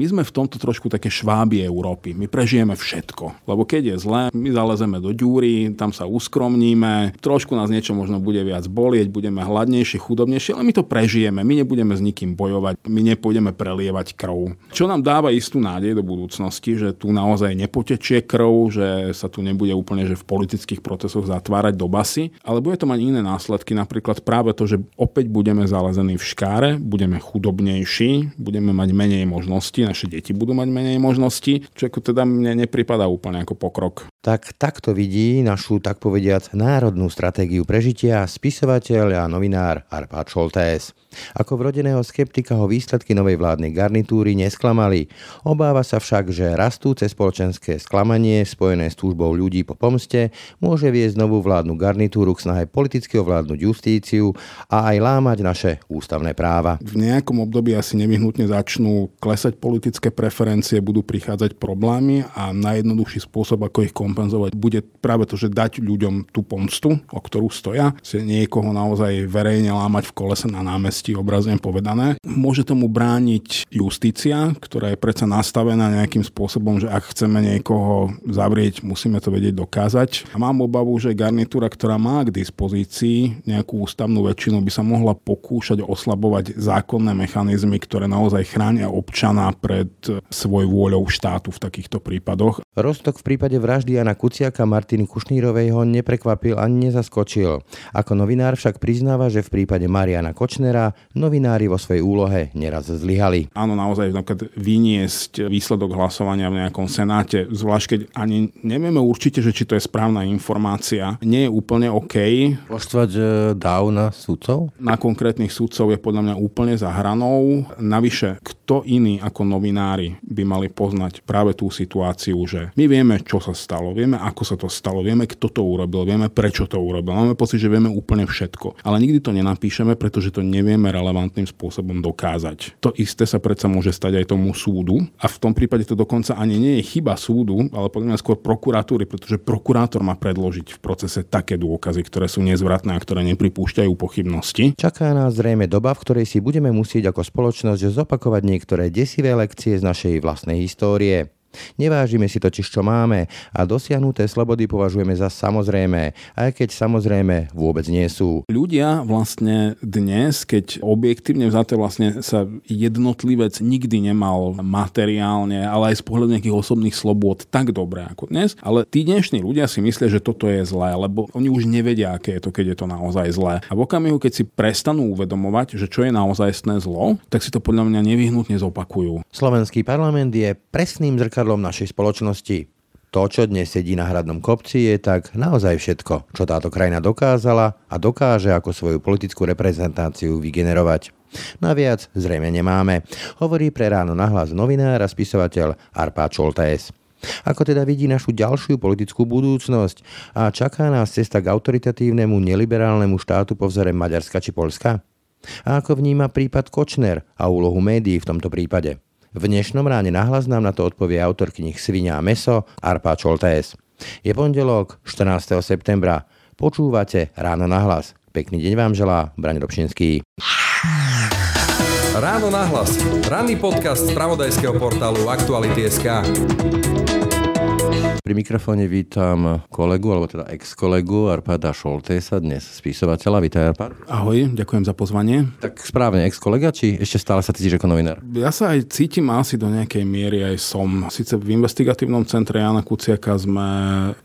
My sme v tomto trošku také šváby Európy. My prežijeme všetko. Lebo keď je zle, my zalezeme do ďúry, tam sa uskromníme, trošku nás niečo možno bude viac bolieť, budeme hladnejšie, chudobnejšie, ale my to prežijeme. My nebudeme s nikým bojovať, my nepôjdeme prelievať krv. Čo nám dáva istú nádej do budúcnosti, že tu naozaj nepotečie krv, že sa tu nebude úplne že v politických procesoch zatvárať do basy, ale bude to mať iné následky, napríklad práve to, že opäť budeme zalezení v škáre, budeme chudobnejší, budeme mať menej možností, naše deti budú mať menej možností, čo ako teda mne nepripadá úplne ako pokrok. Tak takto vidí našu, tak povediac, národnú stratégiu prežitia spisovateľ a novinár Arpad Šoltés. Ako vrodeného skeptika ho výsledky novej vládnej garnitúry nesklamali. Obáva sa však, že rastúce spoločenské sklamanie spojené s túžbou ľudí po pomste môže viesť novú vládnu garnitúru k snahe politicky ovládnuť justíciu a aj lámať naše ústavné práva. V nejakom období asi nevyhnutne začnú klesať politické preferencie, budú prichádzať problémy a najjednoduchší spôsob, ako ich kompenzovať, bude práve to, že dať ľuďom tú pomstu, o ktorú stoja, si niekoho naozaj verejne lámať v kolese na námestí bolesti, obrazne povedané. Môže tomu brániť justícia, ktorá je predsa nastavená nejakým spôsobom, že ak chceme niekoho zavrieť, musíme to vedieť dokázať. A mám obavu, že garnitúra, ktorá má k dispozícii nejakú ústavnú väčšinu, by sa mohla pokúšať oslabovať zákonné mechanizmy, ktoré naozaj chránia občana pred svoj vôľou štátu v takýchto prípadoch. Rostok v prípade vraždy Jana Kuciaka Martiny Kušnírovej ho neprekvapil ani nezaskočil. Ako novinár však priznáva, že v prípade Mariana Kočnera novinári vo svojej úlohe neraz zlyhali. Áno, naozaj napríklad vyniesť výsledok hlasovania v nejakom senáte, zvlášť keď ani nevieme určite, že či to je správna informácia, nie je úplne OK. Poštvať e, dáv na sudcov? Na konkrétnych sudcov je podľa mňa úplne za hranou. Navyše, kto iný ako novinári by mali poznať práve tú situáciu, že my vieme, čo sa stalo, vieme, ako sa to stalo, vieme, kto to urobil, vieme, prečo to urobil. Máme pocit, že vieme úplne všetko. Ale nikdy to nenapíšeme, pretože to nevieme nevieme relevantným spôsobom dokázať. To isté sa predsa môže stať aj tomu súdu a v tom prípade to dokonca ani nie je chyba súdu, ale podľa mňa skôr prokuratúry, pretože prokurátor má predložiť v procese také dôkazy, ktoré sú nezvratné a ktoré nepripúšťajú pochybnosti. Čaká nás zrejme doba, v ktorej si budeme musieť ako spoločnosť zopakovať niektoré desivé lekcie z našej vlastnej histórie. Nevážime si totiž, čo máme a dosiahnuté slobody považujeme za samozrejme, aj keď samozrejme vôbec nie sú. Ľudia vlastne dnes, keď objektívne vzaté vlastne sa jednotlivec nikdy nemal materiálne, ale aj z pohľadu nejakých osobných slobôd tak dobre ako dnes, ale tí dnešní ľudia si myslia, že toto je zlé, lebo oni už nevedia, aké je to, keď je to naozaj zlé. A v okamihu, keď si prestanú uvedomovať, že čo je naozajstné zlo, tak si to podľa mňa nevyhnutne zopakujú. Slovenský parlament je presným zrkadlom zrkadlom našej spoločnosti. To, čo dnes sedí na hradnom kopci, je tak naozaj všetko, čo táto krajina dokázala a dokáže ako svoju politickú reprezentáciu vygenerovať. Naviac zrejme nemáme, hovorí pre ráno nahlas novinár a spisovateľ Arpá Čoltés. Ako teda vidí našu ďalšiu politickú budúcnosť a čaká nás cesta k autoritatívnemu neliberálnemu štátu po vzore Maďarska či Polska? A ako vníma prípad Kočner a úlohu médií v tomto prípade? V dnešnom ráne nahlas nám na to odpovie autor knih Svinia a meso Arpa Čoltés. Je pondelok 14. septembra. Počúvate Ráno nahlas. Pekný deň vám želá Braň Robšinský. Ráno nahlas. Ranný podcast z pravodajského portálu Aktuality.sk. Pri mikrofóne vítam kolegu, alebo teda ex-kolegu Arpada Šoltésa, dnes spisovateľa. Vítaj Arpad. Ahoj, ďakujem za pozvanie. Tak správne, ex-kolega, či ešte stále sa cítiš ako novinár? Ja sa aj cítim asi do nejakej miery aj som. Sice v investigatívnom centre Jana Kuciaka sme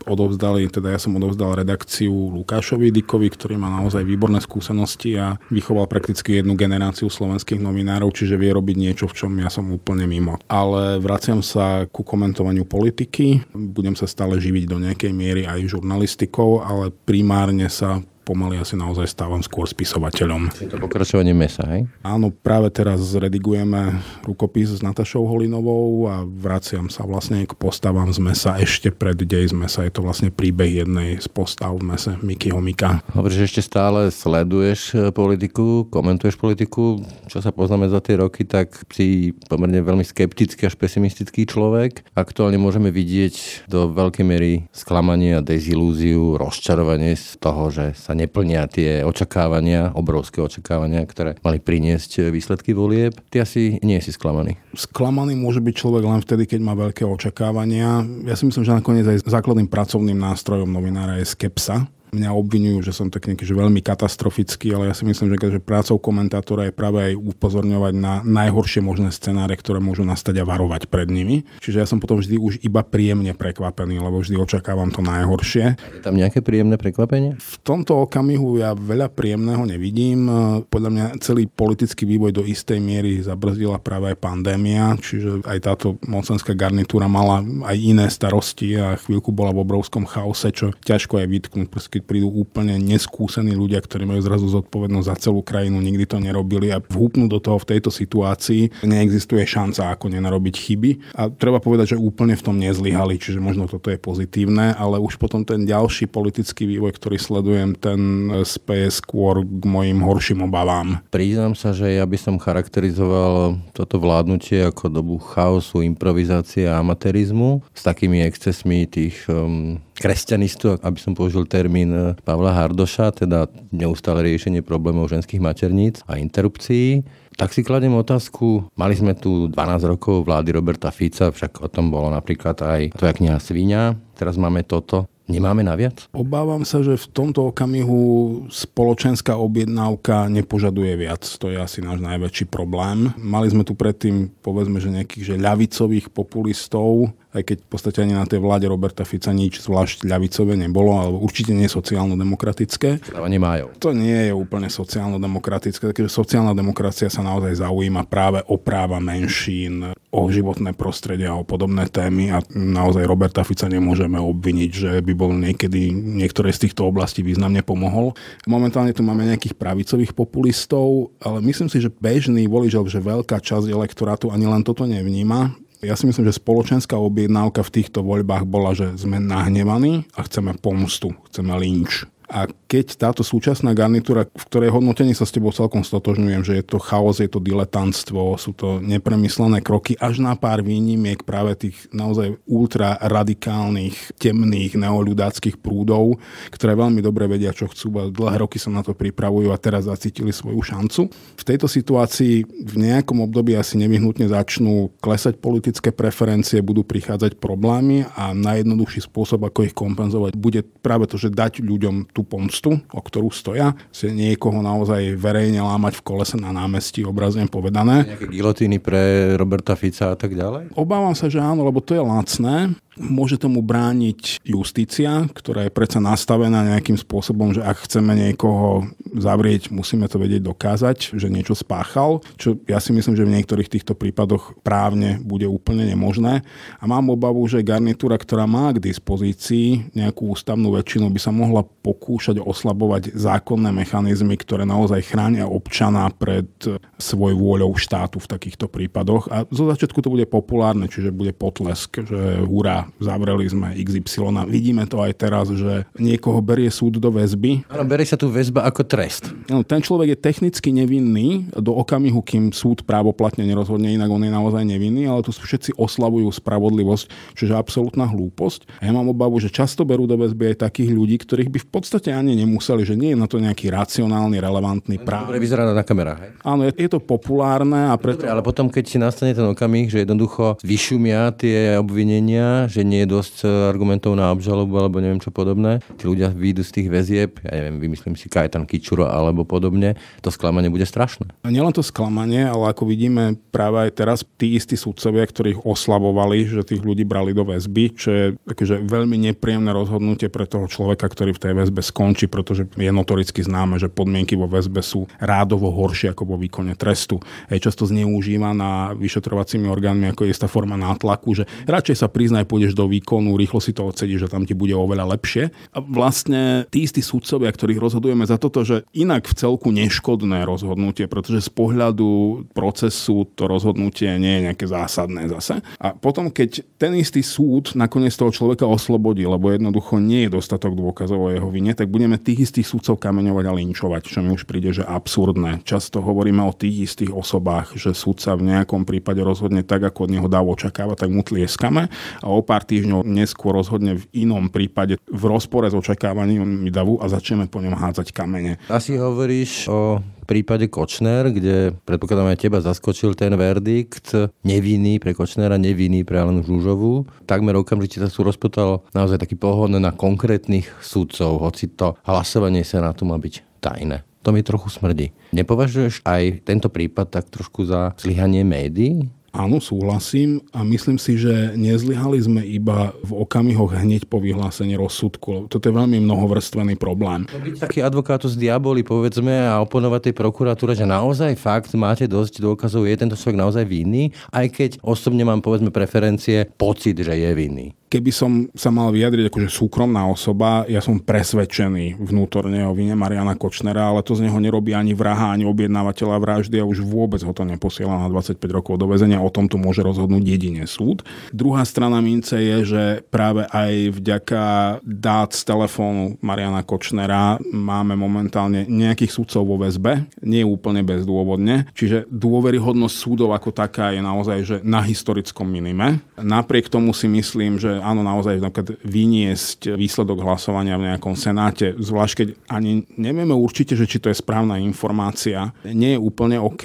odovzdali, teda ja som odovzdal redakciu Lukášovi Dikovi, ktorý má naozaj výborné skúsenosti a vychoval prakticky jednu generáciu slovenských novinárov, čiže vie robiť niečo, v čom ja som úplne mimo. Ale vraciam sa ku komentovaniu politiky. Budem sa stále živiť do nejakej miery aj žurnalistikou, ale primárne sa pomaly asi naozaj stávam skôr spisovateľom. Je to pokračovanie mesa, hej? Áno, práve teraz redigujeme rukopis s Natašou Holinovou a vraciam sa vlastne k postavám z mesa ešte pred dej z mesa. Je to vlastne príbeh jednej z postav v mese Mikyho Mika. Hovoríš, že ešte stále sleduješ e, politiku, komentuješ politiku. Čo sa poznáme za tie roky, tak si pomerne veľmi skeptický až pesimistický človek. Aktuálne môžeme vidieť do veľkej miery sklamanie a dezilúziu, rozčarovanie z toho, že sa neplnia tie očakávania, obrovské očakávania, ktoré mali priniesť výsledky volieb. Ty asi nie si sklamaný. Sklamaný môže byť človek len vtedy, keď má veľké očakávania. Ja si myslím, že nakoniec aj základným pracovným nástrojom novinára je skepsa mňa obvinujú, že som tak nejaký že veľmi katastrofický, ale ja si myslím, že, že prácou komentátora je práve aj upozorňovať na najhoršie možné scenáre, ktoré môžu nastať a varovať pred nimi. Čiže ja som potom vždy už iba príjemne prekvapený, lebo vždy očakávam to najhoršie. Je tam nejaké príjemné prekvapenie? V tomto okamihu ja veľa príjemného nevidím. Podľa mňa celý politický vývoj do istej miery zabrzdila práve aj pandémia, čiže aj táto mocenská garnitúra mala aj iné starosti a chvíľku bola v obrovskom chaose, čo ťažko aj vytknúť, keď prídu úplne neskúsení ľudia, ktorí majú zrazu zodpovednosť za celú krajinu, nikdy to nerobili a vhúpnú do toho v tejto situácii neexistuje šanca, ako nenarobiť chyby. A treba povedať, že úplne v tom nezlyhali, čiže možno toto je pozitívne, ale už potom ten ďalší politický vývoj, ktorý sledujem, ten speje skôr k mojim horším obavám. Priznám sa, že ja by som charakterizoval toto vládnutie ako dobu chaosu, improvizácie a amatérizmu s takými excesmi tých um, kresťanistu, aby som použil termín eh, Pavla Hardoša, teda neustále riešenie problémov ženských materníc a interrupcií. Tak si kladem otázku, mali sme tu 12 rokov vlády Roberta Fica, však o tom bolo napríklad aj tvoja kniha Svíňa, teraz máme toto. Nemáme naviac? Obávam sa, že v tomto okamihu spoločenská objednávka nepožaduje viac. To je asi náš najväčší problém. Mali sme tu predtým, povedzme, že nejakých že ľavicových populistov, aj keď v podstate ani na tej vláde Roberta Fica nič zvlášť ľavicové nebolo, alebo určite nie sociálno-demokratické. Majú. To nie je úplne sociálno-demokratické, takže sociálna demokracia sa naozaj zaujíma práve o práva menšín, o životné prostredie a o podobné témy a naozaj Roberta Fica nemôžeme obviniť, že by bol niekedy niektoré z týchto oblastí významne pomohol. Momentálne tu máme nejakých pravicových populistov, ale myslím si, že bežný volič, že veľká časť elektorátu ani len toto nevníma ja si myslím, že spoločenská objednávka v týchto voľbách bola, že sme nahnevaní a chceme pomstu, chceme lynč. A keď táto súčasná garnitúra, v ktorej hodnotení sa s tebou celkom stotožňujem, že je to chaos, je to diletantstvo, sú to nepremyslené kroky, až na pár výnimiek práve tých naozaj ultra radikálnych, temných, neoľudáckých prúdov, ktoré veľmi dobre vedia, čo chcú a dlhé roky sa na to pripravujú a teraz zacítili svoju šancu. V tejto situácii v nejakom období asi nevyhnutne začnú klesať politické preferencie, budú prichádzať problémy a najjednoduchší spôsob, ako ich kompenzovať, bude práve to, že dať ľuďom tú pomstu, o ktorú stoja, si niekoho naozaj verejne lámať v kolese na námestí, obrazne povedané. Nejaké gilotíny pre Roberta Fica a tak ďalej? Obávam sa, že áno, lebo to je lacné. Môže tomu brániť justícia, ktorá je predsa nastavená nejakým spôsobom, že ak chceme niekoho zavrieť, musíme to vedieť dokázať, že niečo spáchal, čo ja si myslím, že v niektorých týchto prípadoch právne bude úplne nemožné. A mám obavu, že garnitúra, ktorá má k dispozícii nejakú ústavnú väčšinu, by sa mohla pokúšať oslabovať zákonné mechanizmy, ktoré naozaj chránia občana pred svoj vôľou štátu v takýchto prípadoch. A zo začiatku to bude populárne, čiže bude potlesk, že hurá, zavreli sme XY. A vidíme to aj teraz, že niekoho berie súd do väzby. Áno, berie sa tu väzba ako trest. No, ten človek je technicky nevinný do okamihu, kým súd právoplatne nerozhodne, inak on je naozaj nevinný, ale tu všetci oslavujú spravodlivosť, čo je absolútna hlúposť. A ja mám obavu, že často berú do väzby aj takých ľudí, ktorých by v podstate ani nemuseli, že nie je na to nejaký racionálny, relevantný práv. Dobre vyzerá na kamerách. Hej? Áno, je, je to populárne a preto... Dobre, ale potom, keď si nastane ten okamih, že jednoducho vyšumia tie obvinenia, že nie je dosť e, argumentov na obžalobu alebo neviem čo podobné. Tí ľudia výjdu z tých väzieb, ja neviem, vymyslím si Kajetan Kičuro alebo podobne, to sklamanie bude strašné. A nielen to sklamanie, ale ako vidíme práve aj teraz tí istí sudcovia, ktorých oslabovali, že tých ľudí brali do väzby, čo je akože veľmi nepríjemné rozhodnutie pre toho človeka, ktorý v tej väzbe skončí, pretože je notoricky známe, že podmienky vo väzbe sú rádovo horšie ako vo výkone trestu. Je často zneužíva na vyšetrovacími orgánmi ako istá forma nátlaku, že radšej sa priznaj, pôjde pôjdeš do výkonu, rýchlo si to odsedíš, že tam ti bude oveľa lepšie. A vlastne tí istí sudcovia, ktorých rozhodujeme za toto, že inak v celku neškodné rozhodnutie, pretože z pohľadu procesu to rozhodnutie nie je nejaké zásadné zase. A potom, keď ten istý súd nakoniec toho človeka oslobodí, lebo jednoducho nie je dostatok dôkazov o jeho vine, tak budeme tých istých súdcov kameňovať a linčovať, čo mi už príde, že absurdné. Často hovoríme o tých istých osobách, že súdca v nejakom prípade rozhodne tak, ako od neho dá očakávať, tak mu tlieskame a o pár týždňov neskôr rozhodne v inom prípade v rozpore s očakávaním davu a začneme po ňom hádzať kamene. Asi hovoríš o prípade Kočner, kde predpokladám aj teba zaskočil ten verdikt, nevinný pre Kočnera, nevinný pre Alenu Žužovú. Takmer okamžite sa sú rozpotal naozaj taký pohon na konkrétnych sudcov, hoci to hlasovanie Senátu má byť tajné. To mi trochu smrdí. Nepovažuješ aj tento prípad tak trošku za zlyhanie médií? Áno, súhlasím a myslím si, že nezlyhali sme iba v okamihoch hneď po vyhlásení rozsudku. Toto je veľmi mnohovrstvený problém. Byť taký advokátus diaboli, povedzme, a oponovať tej prokuratúre, že naozaj fakt máte dosť dôkazov, je tento človek naozaj vinný, aj keď osobne mám, povedzme, preferencie, pocit, že je vinný keby som sa mal vyjadriť akože súkromná osoba, ja som presvedčený vnútorne o vine Mariana Kočnera, ale to z neho nerobí ani vraha, ani objednávateľa vraždy a už vôbec ho to neposiela na 25 rokov do väzenia. O tomto môže rozhodnúť jedine súd. Druhá strana mince je, že práve aj vďaka dát z telefónu Mariana Kočnera máme momentálne nejakých súdcov vo väzbe, nie úplne bezdôvodne, čiže dôveryhodnosť súdov ako taká je naozaj že na historickom minime. Napriek tomu si myslím, že áno, naozaj napríklad vyniesť výsledok hlasovania v nejakom senáte, zvlášť keď ani nevieme určite, že či to je správna informácia, nie je úplne OK.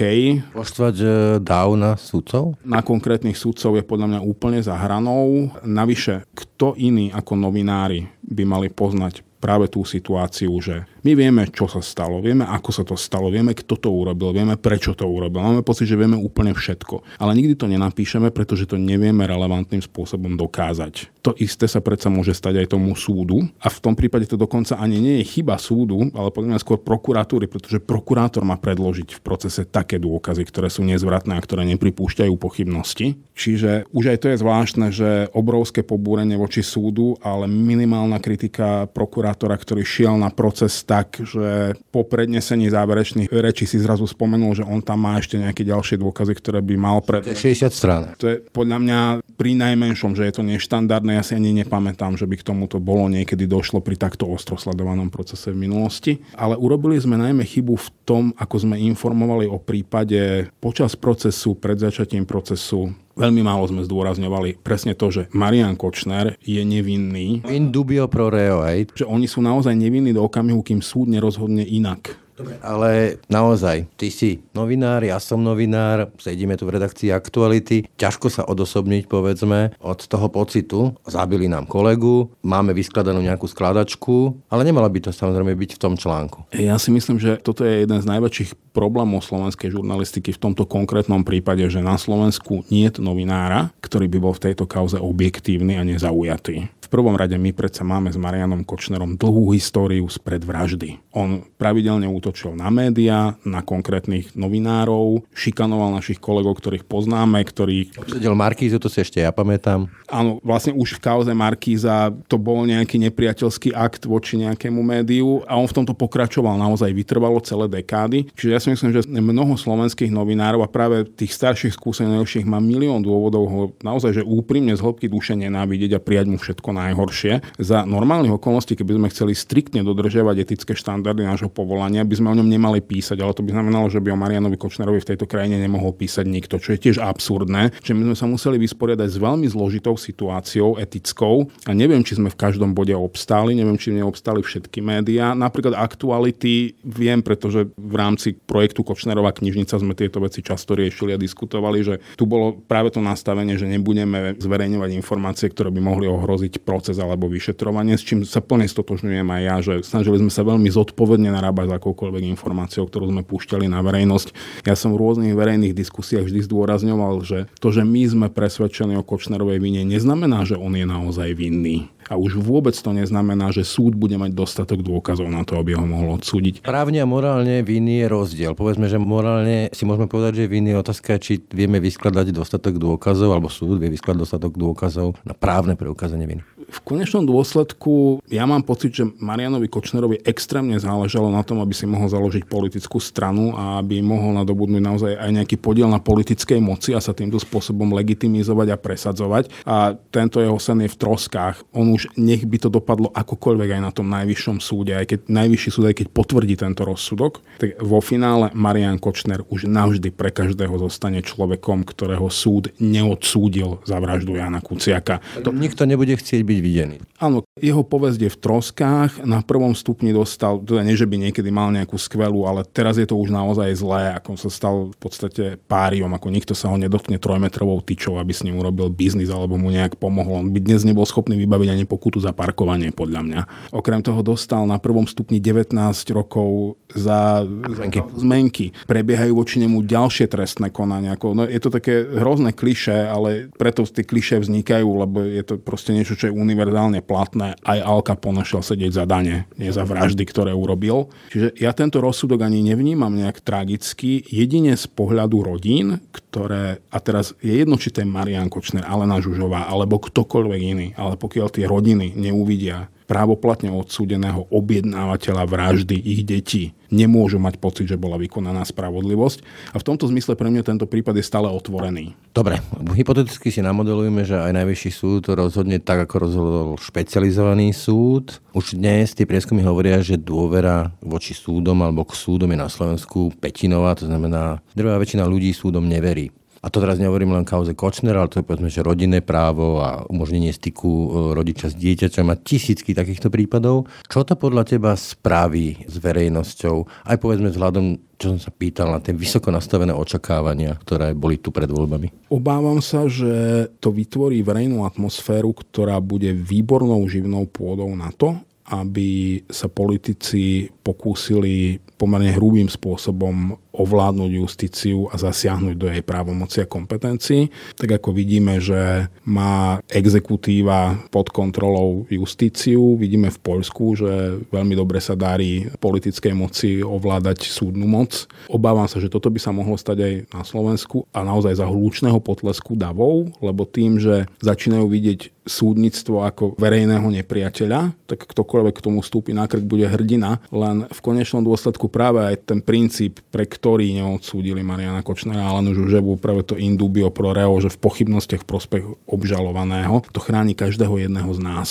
Poštvať dáv na sudcov? Na konkrétnych sudcov je podľa mňa úplne za hranou. Navyše, kto iný ako novinári by mali poznať práve tú situáciu, že my vieme, čo sa stalo, vieme, ako sa to stalo, vieme, kto to urobil, vieme, prečo to urobil. Máme pocit, že vieme úplne všetko. Ale nikdy to nenapíšeme, pretože to nevieme relevantným spôsobom dokázať. To isté sa predsa môže stať aj tomu súdu. A v tom prípade to dokonca ani nie je chyba súdu, ale podľa mňa skôr prokuratúry, pretože prokurátor má predložiť v procese také dôkazy, ktoré sú nezvratné a ktoré nepripúšťajú pochybnosti. Čiže už aj to je zvláštne, že obrovské pobúrenie voči súdu, ale minimálna kritika prokurátora, ktorý šiel na proces tak, že po prednesení záverečných rečí si zrazu spomenul, že on tam má ešte nejaké ďalšie dôkazy, ktoré by mal pred... 60 strán. To je podľa mňa pri najmenšom, že je to neštandardné. Ja si ani nepamätám, že by k tomuto bolo niekedy došlo pri takto ostro sledovanom procese v minulosti. Ale urobili sme najmä chybu v tom, ako sme informovali o prípade počas procesu, pred začatím procesu, Veľmi málo sme zdôrazňovali presne to, že Marian Kočner je nevinný. In dubio pro reo, hej? Že oni sú naozaj nevinní do okamihu, kým súd nerozhodne inak. Dobre, ale naozaj, ty si novinár, ja som novinár, sedíme tu v redakcii Aktuality, ťažko sa odosobniť, povedzme, od toho pocitu. Zabili nám kolegu, máme vyskladanú nejakú skladačku, ale nemala by to samozrejme byť v tom článku. Ja si myslím, že toto je jeden z najväčších problémov slovenskej žurnalistiky v tomto konkrétnom prípade, že na Slovensku nie je novinára, ktorý by bol v tejto kauze objektívny a nezaujatý prvom rade my predsa máme s Marianom Kočnerom dlhú históriu spred vraždy. On pravidelne útočil na médiá, na konkrétnych novinárov, šikanoval našich kolegov, ktorých poznáme, ktorí... Obsedel Markízu, to si ešte ja pamätám. Áno, vlastne už v kauze Markíza to bol nejaký nepriateľský akt voči nejakému médiu a on v tomto pokračoval naozaj vytrvalo celé dekády. Čiže ja si myslím, že mnoho slovenských novinárov a práve tých starších skúsenejších má milión dôvodov ho naozaj, že úprimne z hĺbky duše nenávidieť a prijať mu všetko na najhoršie. Za normálnych okolností, keby sme chceli striktne dodržiavať etické štandardy nášho povolania, by sme o ňom nemali písať, ale to by znamenalo, že by o Marianovi Kočnerovi v tejto krajine nemohol písať nikto, čo je tiež absurdné, že my sme sa museli vysporiadať s veľmi zložitou situáciou etickou a neviem, či sme v každom bode obstáli, neviem, či neobstáli všetky médiá. Napríklad aktuality viem, pretože v rámci projektu Kočnerová knižnica sme tieto veci často riešili a diskutovali, že tu bolo práve to nastavenie, že nebudeme zverejňovať informácie, ktoré by mohli ohroziť proces alebo vyšetrovanie, s čím sa plne stotožňujem aj ja, že snažili sme sa veľmi zodpovedne narábať s akoukoľvek informáciou, ktorú sme púšťali na verejnosť. Ja som v rôznych verejných diskusiách vždy zdôrazňoval, že to, že my sme presvedčení o Kočnerovej vine, neznamená, že on je naozaj vinný. A už vôbec to neznamená, že súd bude mať dostatok dôkazov na to, aby ho mohol odsúdiť. Právne a morálne viny je rozdiel. Povedzme, že morálne si môžeme povedať, že viny je otázka, či vieme vyskladať dostatok dôkazov, alebo súd vie vyskladať dostatok dôkazov na právne preukázanie viny v konečnom dôsledku ja mám pocit, že Marianovi Kočnerovi extrémne záležalo na tom, aby si mohol založiť politickú stranu a aby mohol nadobudnúť naozaj aj nejaký podiel na politickej moci a sa týmto spôsobom legitimizovať a presadzovať. A tento jeho sen je v troskách. On už nech by to dopadlo akokoľvek aj na tom najvyššom súde, aj keď najvyšší súd, aj keď potvrdí tento rozsudok, tak vo finále Marian Kočner už navždy pre každého zostane človekom, ktorého súd neodsúdil za vraždu Jana Kuciaka. To... Nikto nebude chcieť byť videný. Áno, jeho povesť je v troskách. Na prvom stupni dostal, teda nie, že by niekedy mal nejakú skvelú, ale teraz je to už naozaj zlé, ako sa stal v podstate páriom, ako nikto sa ho nedotkne trojmetrovou tyčou, aby s ním urobil biznis alebo mu nejak pomohol. On by dnes nebol schopný vybaviť ani pokutu za parkovanie, podľa mňa. Okrem toho dostal na prvom stupni 19 rokov za zmenky. zmenky. Prebiehajú voči nemu ďalšie trestné konania. No, je to také hrozné kliše, ale preto tie kliše vznikajú, lebo je to proste niečo, čo je univerzálne platné. Aj Al Capone šiel sedieť za dane, nie za vraždy, ktoré urobil. Čiže ja tento rozsudok ani nevnímam nejak tragicky, jedine z pohľadu rodín, ktoré, a teraz je jedno, či to je Marian Kočner, Alena Žužová, alebo ktokoľvek iný, ale pokiaľ tie rodiny neuvidia právoplatne odsúdeného objednávateľa vraždy ich detí nemôžu mať pocit, že bola vykonaná spravodlivosť. A v tomto zmysle pre mňa tento prípad je stále otvorený. Dobre, hypoteticky si namodelujeme, že aj najvyšší súd rozhodne tak, ako rozhodol špecializovaný súd. Už dnes tie prieskumy hovoria, že dôvera voči súdom alebo k súdom je na Slovensku petinová, to znamená, drvá väčšina ľudí súdom neverí. A to teraz nehovorím len kauze Kočner, ale to je povedzme, že rodinné právo a umožnenie styku e, rodiča s dieťaťom má tisícky takýchto prípadov. Čo to podľa teba spraví s verejnosťou? Aj povedzme vzhľadom, čo som sa pýtal na tie vysoko nastavené očakávania, ktoré boli tu pred voľbami. Obávam sa, že to vytvorí verejnú atmosféru, ktorá bude výbornou živnou pôdou na to, aby sa politici pokúsili pomerne hrubým spôsobom ovládnuť justíciu a zasiahnuť do jej právomoci a kompetencií. Tak ako vidíme, že má exekutíva pod kontrolou justíciu, vidíme v Poľsku, že veľmi dobre sa darí politickej moci ovládať súdnu moc. Obávam sa, že toto by sa mohlo stať aj na Slovensku a naozaj za hlučného potlesku davou, lebo tým, že začínajú vidieť súdnictvo ako verejného nepriateľa, tak ktokoľvek k tomu vstúpi na krk, bude hrdina, len v konečnom dôsledku práve aj ten princíp, pre ktorí neodsúdili Mariana Kočnera a Alenu Žuževu, práve to indubio pro reo, že v pochybnostiach prospech obžalovaného, to chráni každého jedného z nás.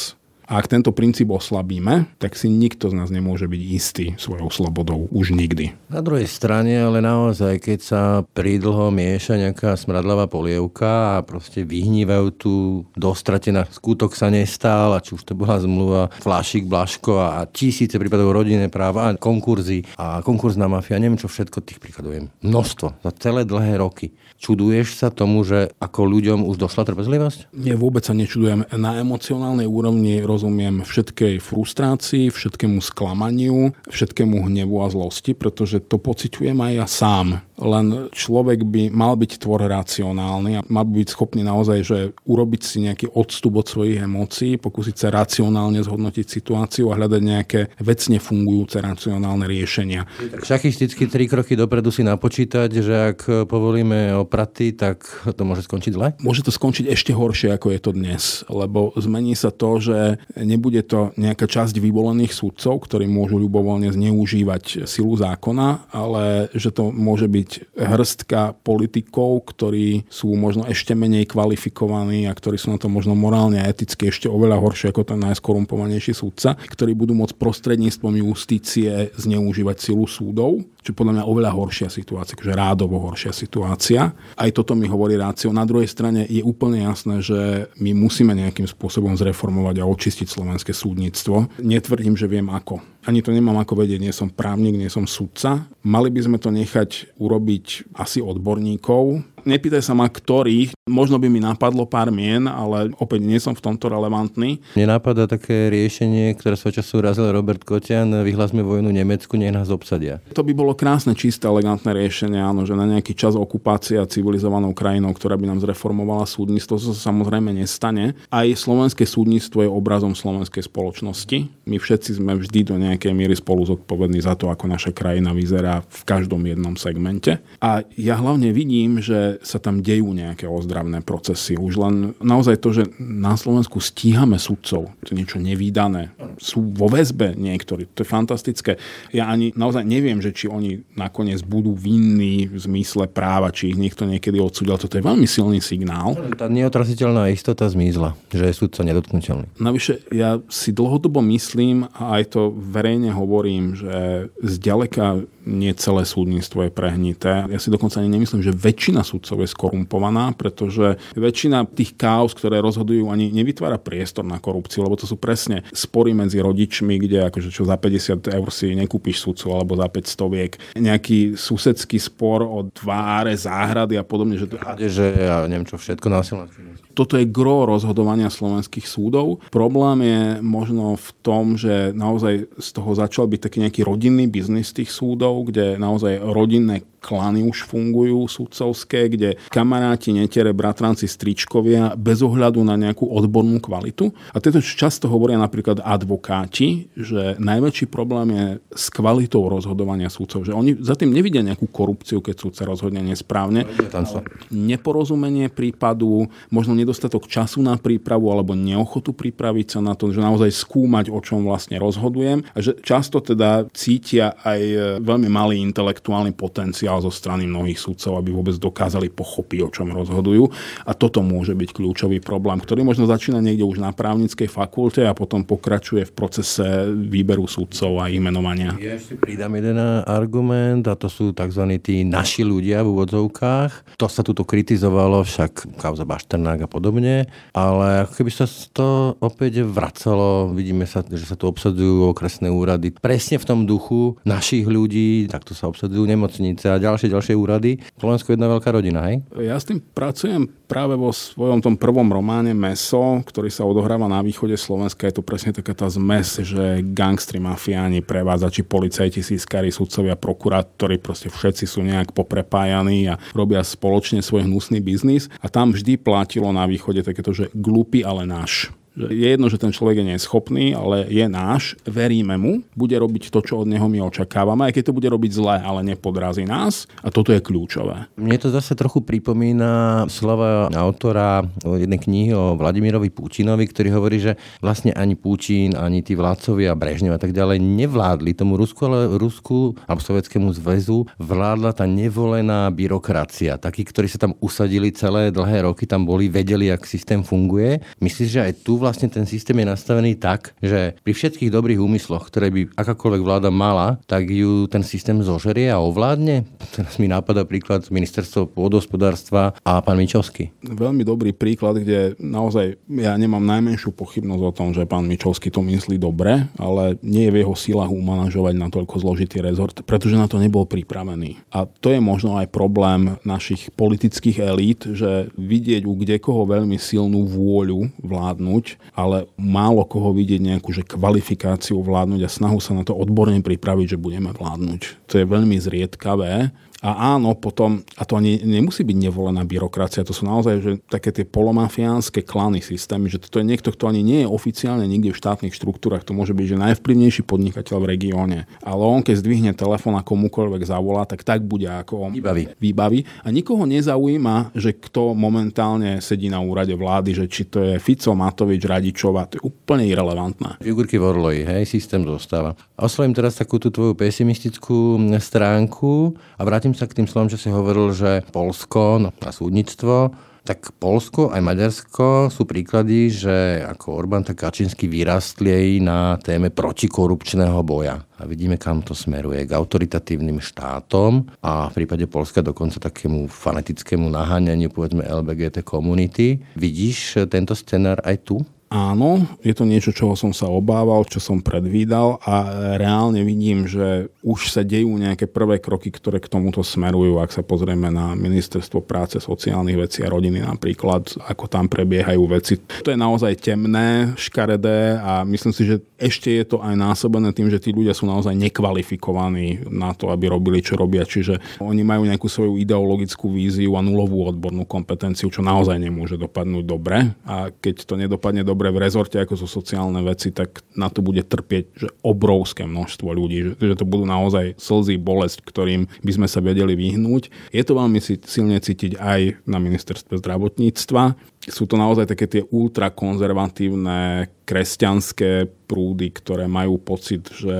A ak tento princíp oslabíme, tak si nikto z nás nemôže byť istý svojou slobodou už nikdy. Na druhej strane, ale naozaj, keď sa pridlho mieša nejaká smradlavá polievka a proste vyhnívajú tu dostratená skutok sa nestál, a či už to bola zmluva Flašik, Blaško a tisíce prípadov rodinné práva a konkurzy a konkurzná mafia, neviem čo všetko tých príkladov je. Množstvo za celé dlhé roky. Čuduješ sa tomu, že ako ľuďom už došla trpezlivosť? Nie, vôbec sa nečudujem. Na emocionálnej úrovni rozumiem všetkej frustrácii, všetkému sklamaniu, všetkému hnevu a zlosti, pretože to pociťujem aj ja sám. Len človek by mal byť tvor racionálny a mal by byť schopný naozaj, že urobiť si nejaký odstup od svojich emócií, pokúsiť sa racionálne zhodnotiť situáciu a hľadať nejaké vecne fungujúce racionálne riešenia. Šachisticky tri kroky dopredu si napočítať, že ak povolíme opraty, tak to môže skončiť zle? Môže to skončiť ešte horšie, ako je to dnes, lebo zmení sa to, že nebude to nejaká časť vyvolených súdcov, ktorí môžu ľubovoľne zneužívať silu zákona, ale že to môže byť hrstka politikov, ktorí sú možno ešte menej kvalifikovaní a ktorí sú na to možno morálne a eticky ešte oveľa horšie ako ten najskorumpovanejší súdca, ktorí budú môcť prostredníctvom justície zneužívať silu súdov čo podľa mňa oveľa horšia situácia, akože rádovo horšia situácia. Aj toto mi hovorí rácio. Na druhej strane je úplne jasné, že my musíme nejakým spôsobom zreformovať a očistiť slovenské súdnictvo. Netvrdím, že viem ako. Ani to nemám ako vedieť, nie som právnik, nie som sudca. Mali by sme to nechať urobiť asi odborníkov, Nepýtaj sa ma, ktorých. Možno by mi napadlo pár mien, ale opäť nie som v tomto relevantný. Mne napadá také riešenie, ktoré svoj času razil Robert Kotian, vyhlasme vojnu Nemecku, nech nás obsadia. To by bolo krásne, čisté, elegantné riešenie, áno, že na nejaký čas okupácia civilizovanou krajinou, ktorá by nám zreformovala súdnictvo, to sa samozrejme nestane. Aj slovenské súdnictvo je obrazom slovenskej spoločnosti. My všetci sme vždy do nejakej miery spolu zodpovední za to, ako naša krajina vyzerá v každom jednom segmente. A ja hlavne vidím, že sa tam dejú nejaké ozdravné procesy. Už len naozaj to, že na Slovensku stíhame sudcov, to je niečo nevýdané. Sú vo väzbe niektorí, to je fantastické. Ja ani naozaj neviem, že či oni nakoniec budú vinní v zmysle práva, či ich niekto niekedy odsudil. Toto je veľmi silný signál. Tá neotrasiteľná istota zmizla, že je sudca nedotknutelný. Navyše, ja si dlhodobo myslím, a aj to verejne hovorím, že zďaleka nie celé súdnictvo je prehnité. Ja si dokonca ani nemyslím, že väčšina sudcov je skorumpovaná, pretože väčšina tých káuz, ktoré rozhodujú, ani nevytvára priestor na korupciu, lebo to sú presne spory medzi rodičmi, kde akože čo za 50 eur si nekúpiš sudcu alebo za 500 viek. Nejaký susedský spor o tváre, záhrady a podobne. Že to... že ja neviem čo všetko násilné toto je gro rozhodovania slovenských súdov. Problém je možno v tom, že naozaj z toho začal byť taký nejaký rodinný biznis tých súdov, kde naozaj rodinné klany už fungujú sudcovské, kde kamaráti, netere, bratranci, stričkovia bez ohľadu na nejakú odbornú kvalitu. A tieto často hovoria napríklad advokáti, že najväčší problém je s kvalitou rozhodovania súdcov, že oni za tým nevidia nejakú korupciu, keď súdca rozhodne nesprávne. Neporozumenie prípadu, možno nedostatok času na prípravu alebo neochotu pripraviť sa na to, že naozaj skúmať, o čom vlastne rozhodujem. A že často teda cítia aj veľmi malý intelektuálny potenciál potenciál zo strany mnohých sudcov, aby vôbec dokázali pochopiť, o čom rozhodujú. A toto môže byť kľúčový problém, ktorý možno začína niekde už na právnickej fakulte a potom pokračuje v procese výberu sudcov a ich menovania. Ja ešte pridám jeden argument a to sú tzv. tí naši ľudia v úvodzovkách. To sa tuto kritizovalo, však kauza Bašternák a podobne, ale ako keby sa to opäť vracalo, vidíme sa, že sa tu obsadzujú okresné úrady presne v tom duchu našich ľudí, takto sa obsadzujú nemocnice a ďalšie, ďalšie úrady. Slovensko je jedna veľká rodina, hej? Ja s tým pracujem práve vo svojom tom prvom románe Meso, ktorý sa odohráva na východe Slovenska. Je to presne taká tá zmes, že gangstri, mafiáni, prevádzači, policajti, sískari, sudcovia, prokurátori, proste všetci sú nejak poprepájaní a robia spoločne svoj hnusný biznis. A tam vždy platilo na východe takéto, že glupý, ale náš je jedno, že ten človek je neschopný, ale je náš, veríme mu, bude robiť to, čo od neho my očakávame, aj keď to bude robiť zle, ale nepodrazí nás a toto je kľúčové. Mne to zase trochu pripomína slova autora jednej knihy o Vladimirovi Putinovi, ktorý hovorí, že vlastne ani Putin, ani tí vládcovia Brežnev a tak ďalej nevládli tomu Rusku, ale Rusku alebo Sovjetskému zväzu vládla tá nevolená byrokracia. Takí, ktorí sa tam usadili celé dlhé roky, tam boli, vedeli, ak systém funguje. Myslíš, že aj tu vlastne ten systém je nastavený tak, že pri všetkých dobrých úmysloch, ktoré by akákoľvek vláda mala, tak ju ten systém zožerie a ovládne. Teraz mi nápada príklad ministerstvo pôdohospodárstva a pán Mičovský. Veľmi dobrý príklad, kde naozaj ja nemám najmenšiu pochybnosť o tom, že pán Mičovský to myslí dobre, ale nie je v jeho silách umanažovať na toľko zložitý rezort, pretože na to nebol pripravený. A to je možno aj problém našich politických elít, že vidieť u kdekoho veľmi silnú vôľu vládnuť ale málo koho vidieť nejakú že kvalifikáciu vládnuť a snahu sa na to odborne pripraviť, že budeme vládnuť. To je veľmi zriedkavé a áno, potom, a to ani nemusí byť nevolená byrokracia, to sú naozaj že také tie polomafiánske klany systémy, že to je niekto, kto ani nie je oficiálne nikde v štátnych štruktúrach, to môže byť že najvplyvnejší podnikateľ v regióne. Ale on, keď zdvihne telefón a komukoľvek zavolá, tak tak bude ako on výbaví. výbaví. A nikoho nezaujíma, že kto momentálne sedí na úrade vlády, že či to je Fico, Matovič, Radičová, to je úplne irrelevantné. Figurky v Orloji, hej, systém zostáva. Oslovím teraz takú tú tvoju pesimistickú stránku a vrátim vrátim sa k tým slovom, čo si hovoril, že Polsko no, a súdnictvo, tak Polsko aj Maďarsko sú príklady, že ako Orbán, tak Kačinsky vyrastli na téme protikorupčného boja. A vidíme, kam to smeruje. K autoritatívnym štátom a v prípade Polska dokonca takému fanatickému naháňaniu, povedzme, LBGT komunity. Vidíš tento scenár aj tu? Áno, je to niečo, čoho som sa obával, čo som predvídal a reálne vidím, že už sa dejú nejaké prvé kroky, ktoré k tomuto smerujú. Ak sa pozrieme na ministerstvo práce, sociálnych vecí a rodiny napríklad, ako tam prebiehajú veci. To je naozaj temné, škaredé a myslím si, že ešte je to aj násobené tým, že tí ľudia sú naozaj nekvalifikovaní na to, aby robili, čo robia. Čiže oni majú nejakú svoju ideologickú víziu a nulovú odbornú kompetenciu, čo naozaj nemôže dopadnúť dobre. A keď to nedopadne dobre, dobre v rezorte ako zo sociálne veci, tak na to bude trpieť že obrovské množstvo ľudí, že, že to budú naozaj slzy, bolesť, ktorým by sme sa vedeli vyhnúť. Je to veľmi silne cítiť aj na ministerstve zdravotníctva sú to naozaj také tie ultrakonzervatívne kresťanské prúdy, ktoré majú pocit, že...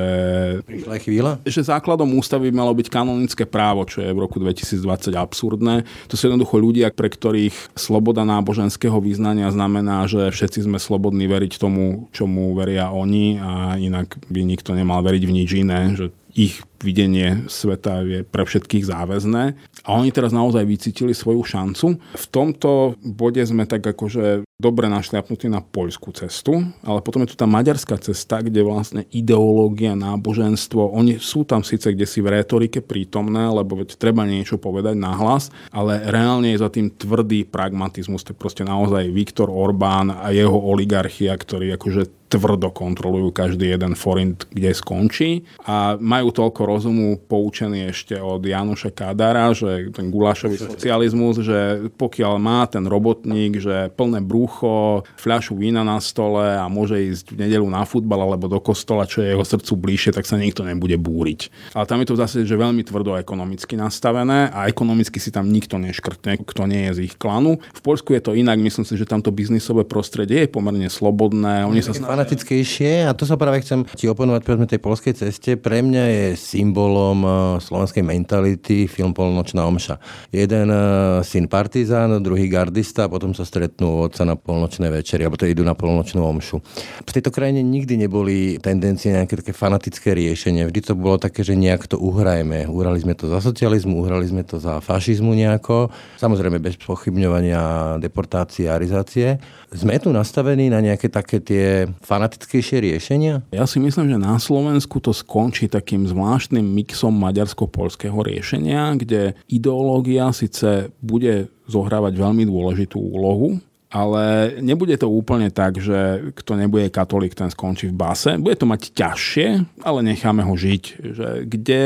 Prišla chvíľa? Že základom ústavy malo byť kanonické právo, čo je v roku 2020 absurdné. To sú jednoducho ľudia, pre ktorých sloboda náboženského význania znamená, že všetci sme slobodní veriť tomu, čomu veria oni a inak by nikto nemal veriť v nič iné, že ich videnie sveta je pre všetkých záväzné. A oni teraz naozaj vycítili svoju šancu. V tomto bode sme tak akože dobre našliapnutí na poľskú cestu, ale potom je tu tá maďarská cesta, kde vlastne ideológia, náboženstvo, oni sú tam síce kde si v rétorike prítomné, lebo veď treba niečo povedať nahlas, ale reálne je za tým tvrdý pragmatizmus. To je proste naozaj Viktor Orbán a jeho oligarchia, ktorí akože tvrdo kontrolujú každý jeden forint, kde skončí a majú toľko rozumu poučený ešte od Januša Kadara, že ten gulášový socializmus, že pokiaľ má ten robotník, že plné brucho, fľašu vína na stole a môže ísť v nedelu na futbal alebo do kostola, čo je jeho srdcu bližšie, tak sa nikto nebude búriť. Ale tam je to zase, že veľmi tvrdo ekonomicky nastavené a ekonomicky si tam nikto neškrtne, kto nie je z ich klanu. V Polsku je to inak, myslím si, že tamto biznisové prostredie je pomerne slobodné. Oni sa snažia fanatickejšie a to sa práve chcem ti oponovať povedzme tej polskej ceste. Pre mňa je symbolom eh, slovenskej mentality film Polnočná omša. Jeden eh, syn partizán, druhý gardista a potom sa stretnú otca na polnočné večeri, alebo to idú na polnočnú omšu. V tejto krajine nikdy neboli tendencie nejaké také fanatické riešenie. Vždy to bolo také, že nejak to uhrajeme. Uhrali sme to za socializmu, uhrali sme to za fašizmu nejako. Samozrejme bez pochybňovania deportácie a arizácie. Sme tu nastavení na nejaké také tie fanatickejšie riešenia? Ja si myslím, že na Slovensku to skončí takým zvláštnym mixom maďarsko-polského riešenia, kde ideológia síce bude zohrávať veľmi dôležitú úlohu, ale nebude to úplne tak, že kto nebude katolík, ten skončí v base. Bude to mať ťažšie, ale necháme ho žiť. Že kde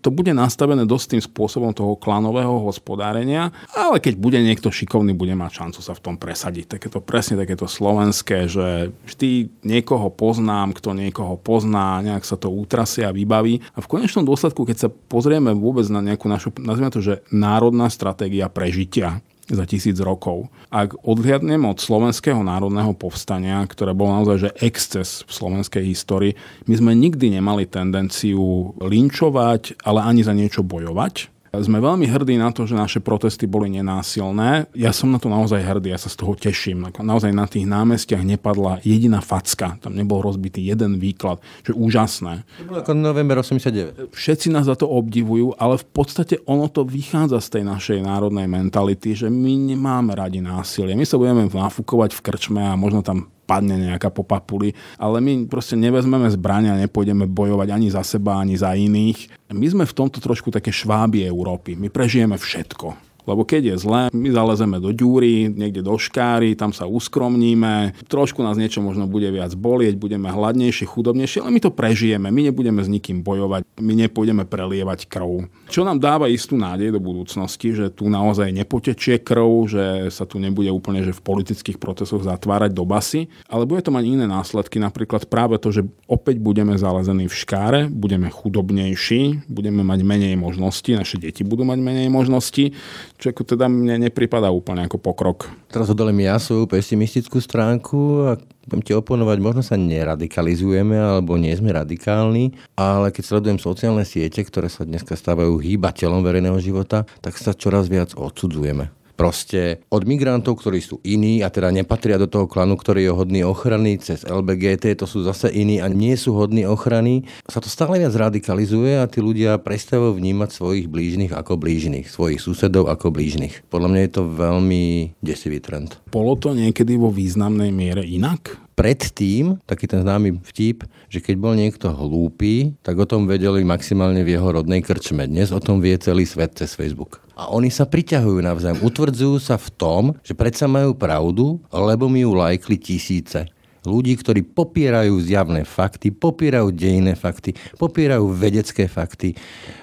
to bude nastavené dosť tým spôsobom toho klanového hospodárenia, ale keď bude niekto šikovný, bude mať šancu sa v tom presadiť. Takéto presne takéto slovenské, že vždy niekoho poznám, kto niekoho pozná, nejak sa to utrasie a vybaví. A v konečnom dôsledku, keď sa pozrieme vôbec na nejakú našu, nazvime to, že národná stratégia prežitia, za tisíc rokov. Ak odhliadnem od slovenského národného povstania, ktoré bolo naozaj že exces v slovenskej histórii, my sme nikdy nemali tendenciu linčovať, ale ani za niečo bojovať sme veľmi hrdí na to, že naše protesty boli nenásilné. Ja som na to naozaj hrdý, ja sa z toho teším. Naozaj na tých námestiach nepadla jediná facka, tam nebol rozbitý jeden výklad, že úžasné. To bolo ako november 89. Všetci nás za to obdivujú, ale v podstate ono to vychádza z tej našej národnej mentality, že my nemáme radi násilie. My sa budeme nafúkovať v krčme a možno tam padne nejaká po papuli, ale my proste nevezmeme zbrania a nepôjdeme bojovať ani za seba, ani za iných. My sme v tomto trošku také šváby Európy. My prežijeme všetko. Lebo keď je zlé, my zalezeme do ďúry, niekde do škáry, tam sa uskromníme, trošku nás niečo možno bude viac bolieť, budeme hladnejšie, chudobnejšie, ale my to prežijeme, my nebudeme s nikým bojovať, my nepôjdeme prelievať krv. Čo nám dáva istú nádej do budúcnosti, že tu naozaj nepotečie krv, že sa tu nebude úplne že v politických procesoch zatvárať do basy, ale bude to mať iné následky, napríklad práve to, že opäť budeme zalezení v škáre, budeme chudobnejší, budeme mať menej možností, naše deti budú mať menej možností, čo teda mne nepripadá úplne ako pokrok. Teraz odolím ja svoju pesimistickú stránku a budem ti oponovať, možno sa neradikalizujeme alebo nie sme radikálni, ale keď sledujem sociálne siete, ktoré sa dneska stávajú hýbateľom verejného života, tak sa čoraz viac odsudzujeme proste od migrantov, ktorí sú iní a teda nepatria do toho klanu, ktorý je hodný ochrany, cez LBGT, to sú zase iní a nie sú hodní ochrany, sa to stále viac radikalizuje a tí ľudia prestávajú vnímať svojich blížnych ako blížnych, svojich susedov ako blížnych. Podľa mňa je to veľmi desivý trend. Bolo to niekedy vo významnej miere inak? predtým, taký ten známy vtip, že keď bol niekto hlúpy, tak o tom vedeli maximálne v jeho rodnej krčme. Dnes o tom vie celý svet cez Facebook. A oni sa priťahujú navzájom, utvrdzujú sa v tom, že predsa majú pravdu, lebo mi ju lajkli tisíce. Ľudí, ktorí popierajú zjavné fakty, popierajú dejné fakty, popierajú vedecké fakty,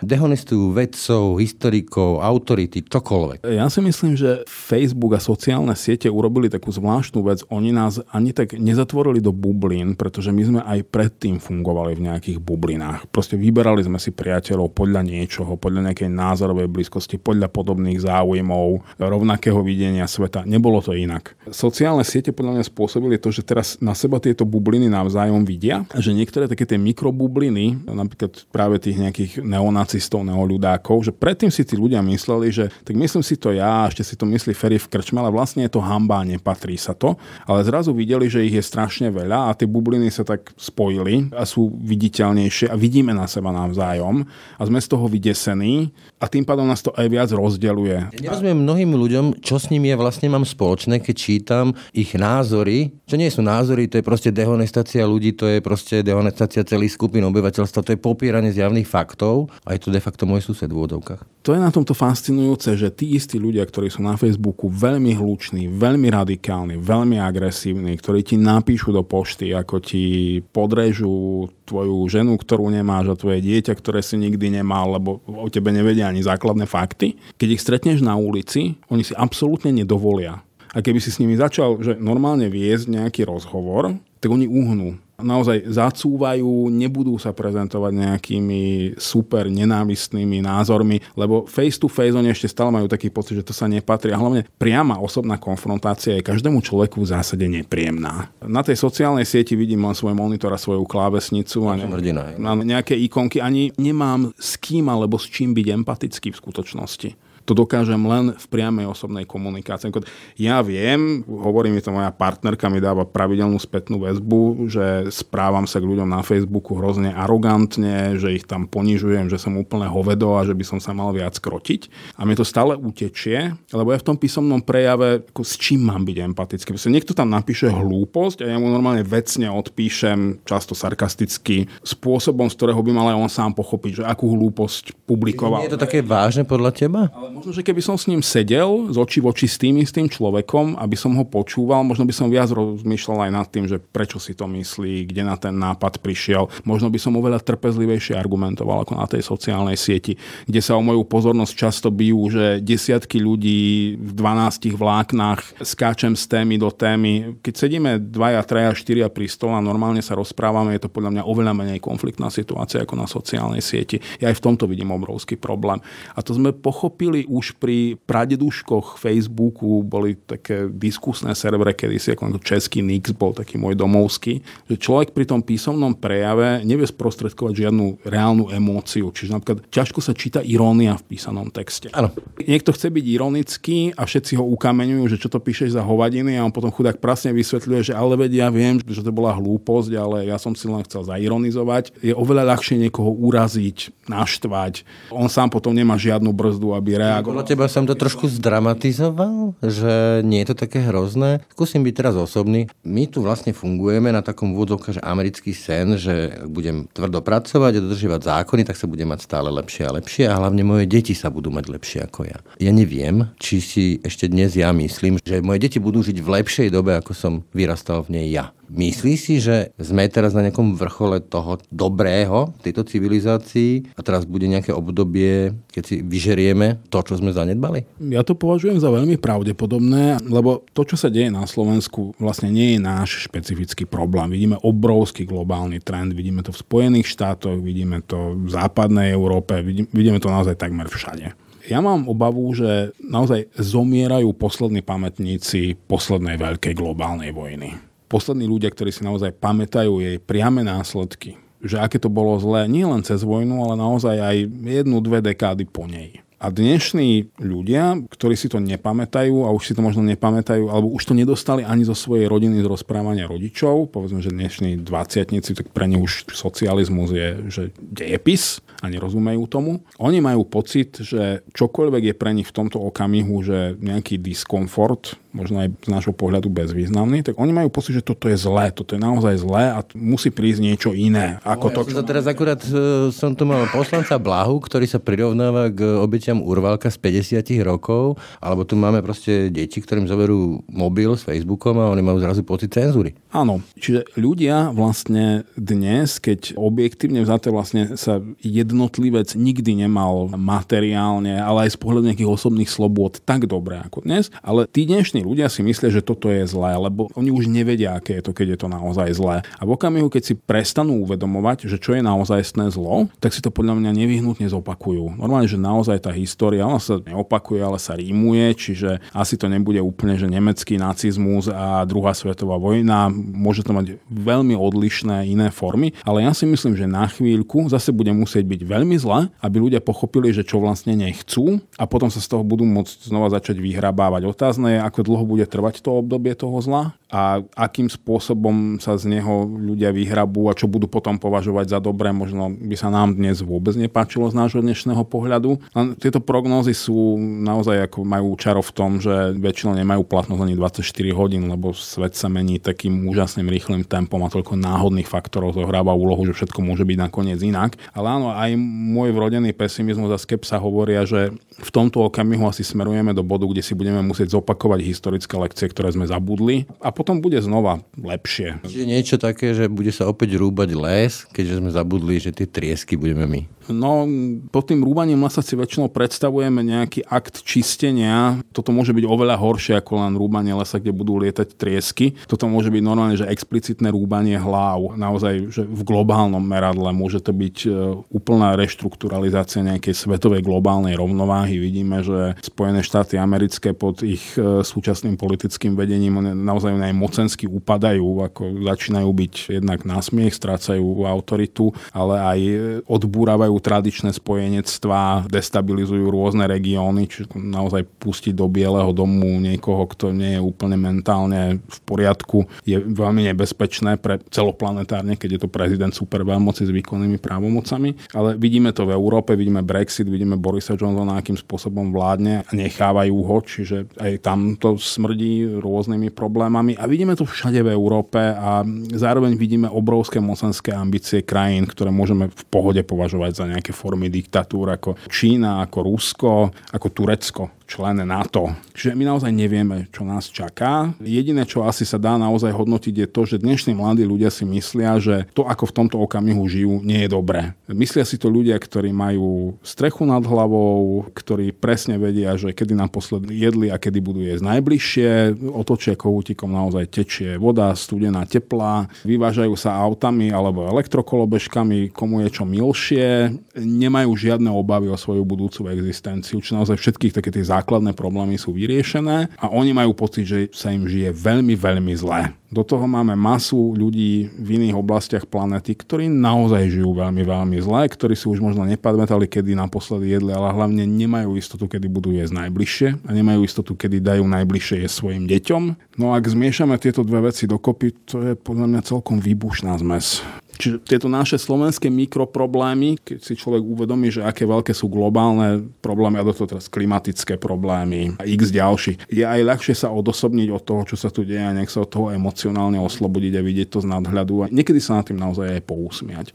dehonestujú vedcov, historikov, autority, čokoľvek. Ja si myslím, že Facebook a sociálne siete urobili takú zvláštnu vec. Oni nás ani tak nezatvorili do bublín, pretože my sme aj predtým fungovali v nejakých bublinách. Proste vyberali sme si priateľov podľa niečoho, podľa nejakej názorovej blízkosti, podľa podobných záujmov, rovnakého videnia sveta. Nebolo to inak. Sociálne siete podľa mňa spôsobili to, že teraz na seba tieto bubliny navzájom vidia, že niektoré také tie mikrobubliny, napríklad práve tých nejakých neonacistov, neoľudákov, že predtým si tí ľudia mysleli, že tak myslím si to ja, ešte si to myslí Ferry v krčme, ale vlastne je to hamba, nepatrí sa to. Ale zrazu videli, že ich je strašne veľa a tie bubliny sa tak spojili a sú viditeľnejšie a vidíme na seba navzájom a sme z toho vydesení a tým pádom nás to aj viac rozdeluje. Ja nerozumiem mnohým ľuďom, čo s nimi ja vlastne mám spoločné, keď čítam ich názory, čo nie sú názory, to je proste dehonestácia ľudí, to je proste dehonestácia celých skupín obyvateľstva, to je popieranie zjavných faktov a je to de facto môj sused v úvodovkách. To je na tomto fascinujúce, že tí istí ľudia, ktorí sú na Facebooku veľmi hluční, veľmi radikálni, veľmi agresívni, ktorí ti napíšu do pošty, ako ti podrežú tvoju ženu, ktorú nemáš a tvoje dieťa, ktoré si nikdy nemal, lebo o tebe nevedia ani základné fakty. Keď ich stretneš na ulici, oni si absolútne nedovolia. A keby si s nimi začal že normálne viesť nejaký rozhovor, tak oni uhnú. Naozaj zacúvajú, nebudú sa prezentovať nejakými super nenávistnými názormi, lebo face to face oni ešte stále majú taký pocit, že to sa nepatrí. A hlavne priama osobná konfrontácia je každému človeku v zásade nepríjemná. Na tej sociálnej sieti vidím len svoj monitor a svoju klávesnicu a ne, na nejaké ikonky. Ani nemám s kým alebo s čím byť empatický v skutočnosti to dokážem len v priamej osobnej komunikácii. Ja viem, hovorí mi to moja partnerka, mi dáva pravidelnú spätnú väzbu, že správam sa k ľuďom na Facebooku hrozne arogantne, že ich tam ponižujem, že som úplne hovedo a že by som sa mal viac krotiť. A mi to stále utečie, lebo ja v tom písomnom prejave, ako s čím mám byť empatický. Proste niekto tam napíše hlúposť a ja mu normálne vecne odpíšem, často sarkasticky, spôsobom, z ktorého by mal aj on sám pochopiť, že akú hlúposť publikoval. Je to také vážne podľa teba? Ale možno, že keby som s ním sedel z očí v oči s tým istým človekom, aby som ho počúval, možno by som viac rozmýšľal aj nad tým, že prečo si to myslí, kde na ten nápad prišiel. Možno by som oveľa trpezlivejšie argumentoval ako na tej sociálnej sieti, kde sa o moju pozornosť často bijú, že desiatky ľudí v 12 vláknach skáčem z témy do témy. Keď sedíme dvaja, traja, štyria pri stole a normálne sa rozprávame, je to podľa mňa oveľa menej konfliktná situácia ako na sociálnej sieti. Ja aj v tomto vidím obrovský problém. A to sme pochopili už pri pradeduškoch Facebooku boli také diskusné servere, kedy si ako český Nix bol taký môj domovský, že človek pri tom písomnom prejave nevie sprostredkovať žiadnu reálnu emóciu. Čiže napríklad ťažko sa číta irónia v písanom texte. Ano. Niekto chce byť ironický a všetci ho ukameňujú, že čo to píšeš za hovadiny a on potom chudák prasne vysvetľuje, že ale vedia, ja viem, že to bola hlúposť, ale ja som si len chcel zaironizovať. Je oveľa ľahšie niekoho uraziť, naštvať. On sám potom nemá žiadnu brzdu, aby reagoval podľa teba som to trošku zdramatizoval, že nie je to také hrozné. Skúsim byť teraz osobný. My tu vlastne fungujeme na takom vôdzovka, že americký sen, že budem tvrdo pracovať a dodržívať zákony, tak sa budem mať stále lepšie a lepšie a hlavne moje deti sa budú mať lepšie ako ja. Ja neviem, či si ešte dnes ja myslím, že moje deti budú žiť v lepšej dobe, ako som vyrastal v nej ja. Myslí si, že sme teraz na nejakom vrchole toho dobrého tejto civilizácii a teraz bude nejaké obdobie, keď si vyžerieme to, čo sme zanedbali? Ja to považujem za veľmi pravdepodobné, lebo to, čo sa deje na Slovensku, vlastne nie je náš špecifický problém. Vidíme obrovský globálny trend, vidíme to v Spojených štátoch, vidíme to v západnej Európe, vidíme to naozaj takmer všade. Ja mám obavu, že naozaj zomierajú poslední pamätníci poslednej veľkej globálnej vojny poslední ľudia, ktorí si naozaj pamätajú jej priame následky, že aké to bolo zlé nie len cez vojnu, ale naozaj aj jednu, dve dekády po nej. A dnešní ľudia, ktorí si to nepamätajú a už si to možno nepamätajú, alebo už to nedostali ani zo svojej rodiny z rozprávania rodičov, povedzme, že dnešní dvaciatnici, tak pre ne už socializmus je že dejepis a nerozumejú tomu. Oni majú pocit, že čokoľvek je pre nich v tomto okamihu, že nejaký diskomfort, možno aj z nášho pohľadu bezvýznamný, tak oni majú pocit, že toto je zlé, toto je naozaj zlé a musí prísť niečo iné. Ako no, to, ja teraz akurát e, som tu mal poslanca Blahu, ktorý sa prirovnáva k obetiam Urvalka z 50 rokov, alebo tu máme proste deti, ktorým zoberú mobil s Facebookom a oni majú zrazu pocit cenzúry. Áno, čiže ľudia vlastne dnes, keď objektívne vzaté vlastne sa jednotlivec nikdy nemal materiálne, ale aj z pohľadu nejakých osobných slobôd tak dobre ako dnes, ale tí dnešní ľudia si myslia, že toto je zlé, lebo oni už nevedia, aké je to, keď je to naozaj zlé. A v okamihu, keď si prestanú uvedomovať, že čo je naozajstné zlo, tak si to podľa mňa nevyhnutne zopakujú. Normálne, že naozaj tá história, ona sa neopakuje, ale sa rímuje, čiže asi to nebude úplne, že nemecký nacizmus a druhá svetová vojna, môže to mať veľmi odlišné iné formy, ale ja si myslím, že na chvíľku zase bude musieť byť veľmi zle, aby ľudia pochopili, že čo vlastne nechcú a potom sa z toho budú môcť znova začať vyhrabávať. Otázne je, ako dlho bude trvať to obdobie toho zla a akým spôsobom sa z neho ľudia vyhrabú a čo budú potom považovať za dobré, možno by sa nám dnes vôbec nepáčilo z nášho dnešného pohľadu. Len tieto prognózy sú naozaj ako majú čaro v tom, že väčšinou nemajú platnosť ani 24 hodín, lebo svet sa mení takým úžasným rýchlým tempom a toľko náhodných faktorov zohráva úlohu, že všetko môže byť nakoniec inak. Ale áno, aj môj vrodený pesimizmus a skepsa hovoria, že v tomto okamihu asi smerujeme do bodu, kde si budeme musieť zopakovať historické lekcie, ktoré sme zabudli a potom bude znova lepšie. Čiže niečo také, že bude sa opäť rúbať les, keďže sme zabudli, že tie triesky budeme my. No, pod tým rúbaním lesa si väčšinou predstavujeme nejaký akt čistenia. Toto môže byť oveľa horšie ako len rúbanie lesa, kde budú lietať triesky. Toto môže byť normálne, že explicitné rúbanie hlav. Naozaj, že v globálnom meradle môže to byť e, úplná reštrukturalizácia nejakej svetovej globálnej rovnováhy. Vidíme, že Spojené štáty americké pod ich e, súčasným politickým vedením naozaj aj mocensky upadajú, ako začínajú byť jednak násmiech, strácajú autoritu, ale aj odbúravajú tradičné spojenectvá, destabilizujú rôzne regióny, čiže naozaj pustiť do Bieleho domu niekoho, kto nie je úplne mentálne v poriadku, je veľmi nebezpečné pre celoplanetárne, keď je to prezident superveľmoci s výkonnými právomocami. Ale vidíme to v Európe, vidíme Brexit, vidíme Borisa Johnsona, akým spôsobom vládne a nechávajú ho, čiže aj tam to smrdí rôznymi problémami. A vidíme to všade v Európe a zároveň vidíme obrovské mocenské ambície krajín, ktoré môžeme v pohode považovať za nejaké formy diktatúr ako Čína, ako Rusko, ako Turecko člen NATO. Čiže my naozaj nevieme, čo nás čaká. Jediné, čo asi sa dá naozaj hodnotiť, je to, že dnešní mladí ľudia si myslia, že to, ako v tomto okamihu žijú, nie je dobré. Myslia si to ľudia, ktorí majú strechu nad hlavou, ktorí presne vedia, že kedy naposledy jedli a kedy budú jesť najbližšie, otočia kohútikom naozaj tečie voda, studená, teplá, vyvážajú sa autami alebo elektrokolobežkami, komu je čo milšie, nemajú žiadne obavy o svoju budúcu existenciu, či naozaj všetkých také tie základné problémy sú vyriešené a oni majú pocit, že sa im žije veľmi, veľmi zle. Do toho máme masu ľudí v iných oblastiach planety, ktorí naozaj žijú veľmi, veľmi zle, ktorí si už možno nepamätali, kedy naposledy jedli, ale hlavne nemajú istotu, kedy budú jesť najbližšie a nemajú istotu, kedy dajú najbližšie jesť svojim deťom. No a ak zmiešame tieto dve veci dokopy, to je podľa mňa celkom výbušná zmes. Čiže tieto naše slovenské mikroproblémy, keď si človek uvedomí, že aké veľké sú globálne problémy, a do toho teraz klimatické problémy a x ďalší, je aj ľahšie sa odosobniť od toho, čo sa tu deje a nech sa od toho emocionálne oslobodiť a vidieť to z nadhľadu a niekedy sa na tým naozaj aj pousmiať.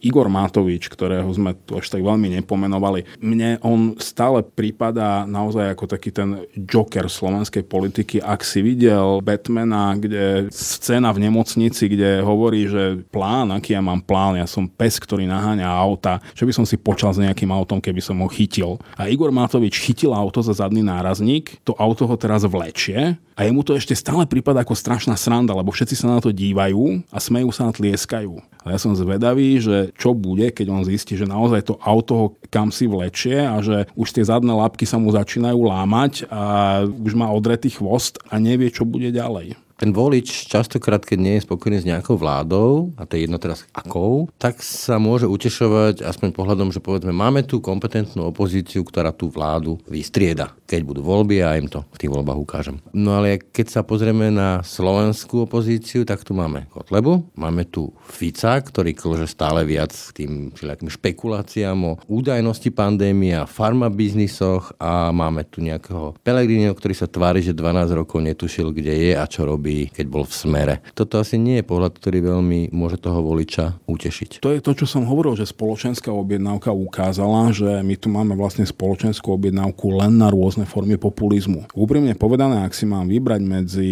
Igor Matovič, ktorého sme tu až tak veľmi nepomenovali, mne on stále prípada naozaj ako taký ten joker slovenskej politiky. Ak si videl Batmana, kde scéna v nemocnici, kde hovorí, že plán, aký ja mám plán, ja som pes, ktorý naháňa auta, že by som si počal s nejakým autom, keby som ho chytil. A Igor Matovič chytil auto za zadný nárazník, to auto ho teraz vlečie a jemu to ešte stále prípada ako strašná sranda, lebo všetci sa na to dívajú a smejú sa a tlieskajú. A ja som zvedavý, že čo bude, keď on zistí, že naozaj to auto ho kam si vlečie a že už tie zadné lapky sa mu začínajú lámať a už má odretý chvost a nevie, čo bude ďalej. Ten volič častokrát, keď nie je spokojný s nejakou vládou, a to je jedno teraz akou, tak sa môže utešovať aspoň pohľadom, že povedzme, máme tu kompetentnú opozíciu, ktorá tú vládu vystrieda. Keď budú voľby, a im to v tých voľbách ukážem. No ale keď sa pozrieme na slovenskú opozíciu, tak tu máme Kotlebu, máme tu Fica, ktorý klže stále viac tým všelijakým špekuláciám o údajnosti pandémie a farmabiznisoch a máme tu nejakého Pelegrinio, ktorý sa tvári, že 12 rokov netušil, kde je a čo robí robí, keď bol v smere. Toto asi nie je pohľad, ktorý veľmi môže toho voliča utešiť. To je to, čo som hovoril, že spoločenská objednávka ukázala, že my tu máme vlastne spoločenskú objednávku len na rôzne formy populizmu. Úprimne povedané, ak si mám vybrať medzi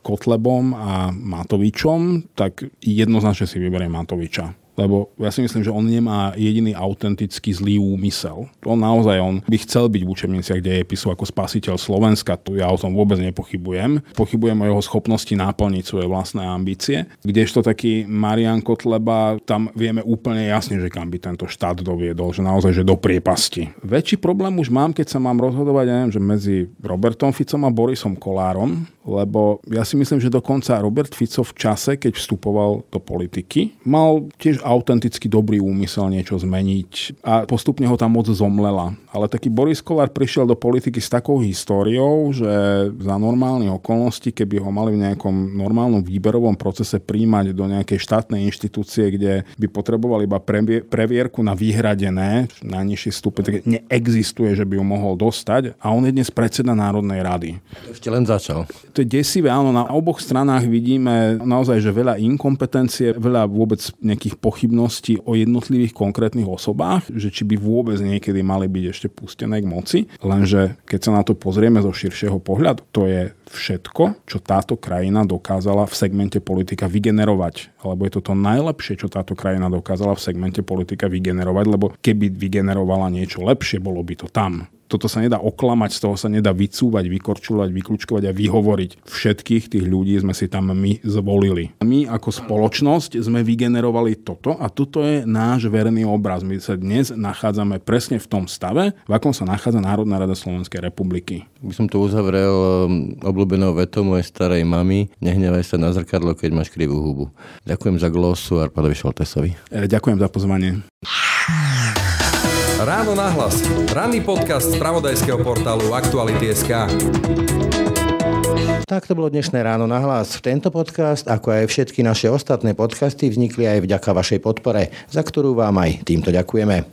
Kotlebom a Matovičom, tak jednoznačne si vyberiem Matoviča lebo ja si myslím, že on nemá jediný autentický zlý úmysel. On naozaj on by chcel byť v učebniciach dejepisu ako spasiteľ Slovenska, tu ja o tom vôbec nepochybujem. Pochybujem o jeho schopnosti naplniť svoje vlastné ambície. Kdežto taký Marian Kotleba, tam vieme úplne jasne, že kam by tento štát doviedol, že naozaj, že do priepasti. Väčší problém už mám, keď sa mám rozhodovať, ja neviem, že medzi Robertom Ficom a Borisom Kolárom, lebo ja si myslím, že dokonca Robert Fico v čase, keď vstupoval do politiky, mal tiež autenticky dobrý úmysel niečo zmeniť a postupne ho tam moc zomlela. Ale taký Boris Kolár prišiel do politiky s takou históriou, že za normálnych okolností, keby ho mali v nejakom normálnom výberovom procese príjmať do nejakej štátnej inštitúcie, kde by potrebovali iba previerku na vyhradené, najnižší stupeň, tak neexistuje, že by ju mohol dostať a on je dnes predseda Národnej rady. Ešte len začal. To je desivé, áno, na oboch stranách vidíme naozaj, že veľa inkompetencie, veľa vôbec nejakých pochybnosti o jednotlivých konkrétnych osobách, že či by vôbec niekedy mali byť ešte pustené k moci. Lenže keď sa na to pozrieme zo širšieho pohľadu, to je všetko, čo táto krajina dokázala v segmente politika vygenerovať. Alebo je to to najlepšie, čo táto krajina dokázala v segmente politika vygenerovať, lebo keby vygenerovala niečo lepšie, bolo by to tam toto sa nedá oklamať, z toho sa nedá vycúvať, vykorčulovať, vykľúčkovať a vyhovoriť. Všetkých tých ľudí sme si tam my zvolili. My ako spoločnosť sme vygenerovali toto a toto je náš verný obraz. My sa dnes nachádzame presne v tom stave, v akom sa nachádza Národná rada Slovenskej republiky. By som to uzavrel um, obľúbenou vetou mojej starej mamy. Nehnevaj sa na zrkadlo, keď máš krivú hubu. Ďakujem za glosu Arpadovi Šoltesovi. E, ďakujem za pozvanie. Ráno nahlas. Ranný podcast z pravodajského portálu Aktuality.sk. Tak to bolo dnešné ráno na hlas. Tento podcast, ako aj všetky naše ostatné podcasty, vznikli aj vďaka vašej podpore, za ktorú vám aj týmto ďakujeme.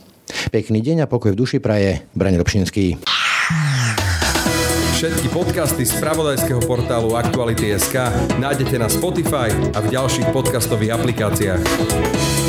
Pekný deň a pokoj v duši praje. Braň Robšinský. Všetky podcasty z pravodajského portálu Aktuality.sk nájdete na Spotify a v ďalších podcastových aplikáciách.